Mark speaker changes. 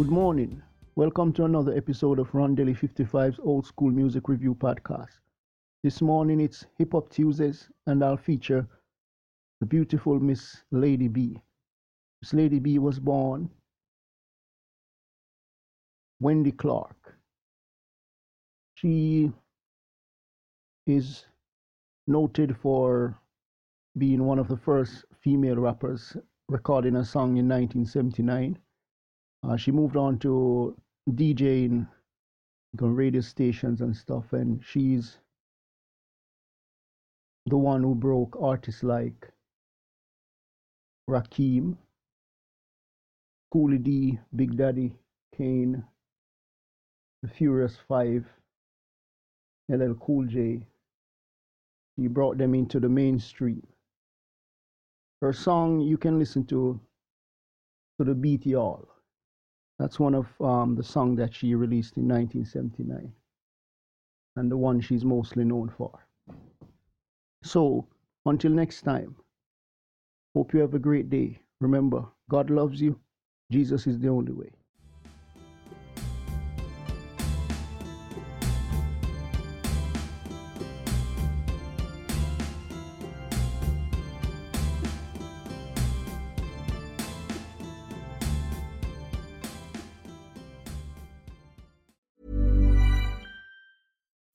Speaker 1: Good morning. Welcome to another episode of Rondelle 55's Old School Music Review Podcast. This morning it's Hip Hop Tuesdays, and I'll feature the beautiful Miss Lady B. Miss Lady B was born Wendy Clark. She is noted for being one of the first female rappers recording a song in 1979. Uh, she moved on to DJing on radio stations and stuff, and she's the one who broke artists like Rakim, Schoolly D, Big Daddy, Kane, The Furious Five, LL Cool J. He brought them into the mainstream. Her song you can listen to to the beat y'all. That's one of um, the songs that she released in 1979 and the one she's mostly known for. So, until next time, hope you have a great day. Remember, God loves you, Jesus is the only way.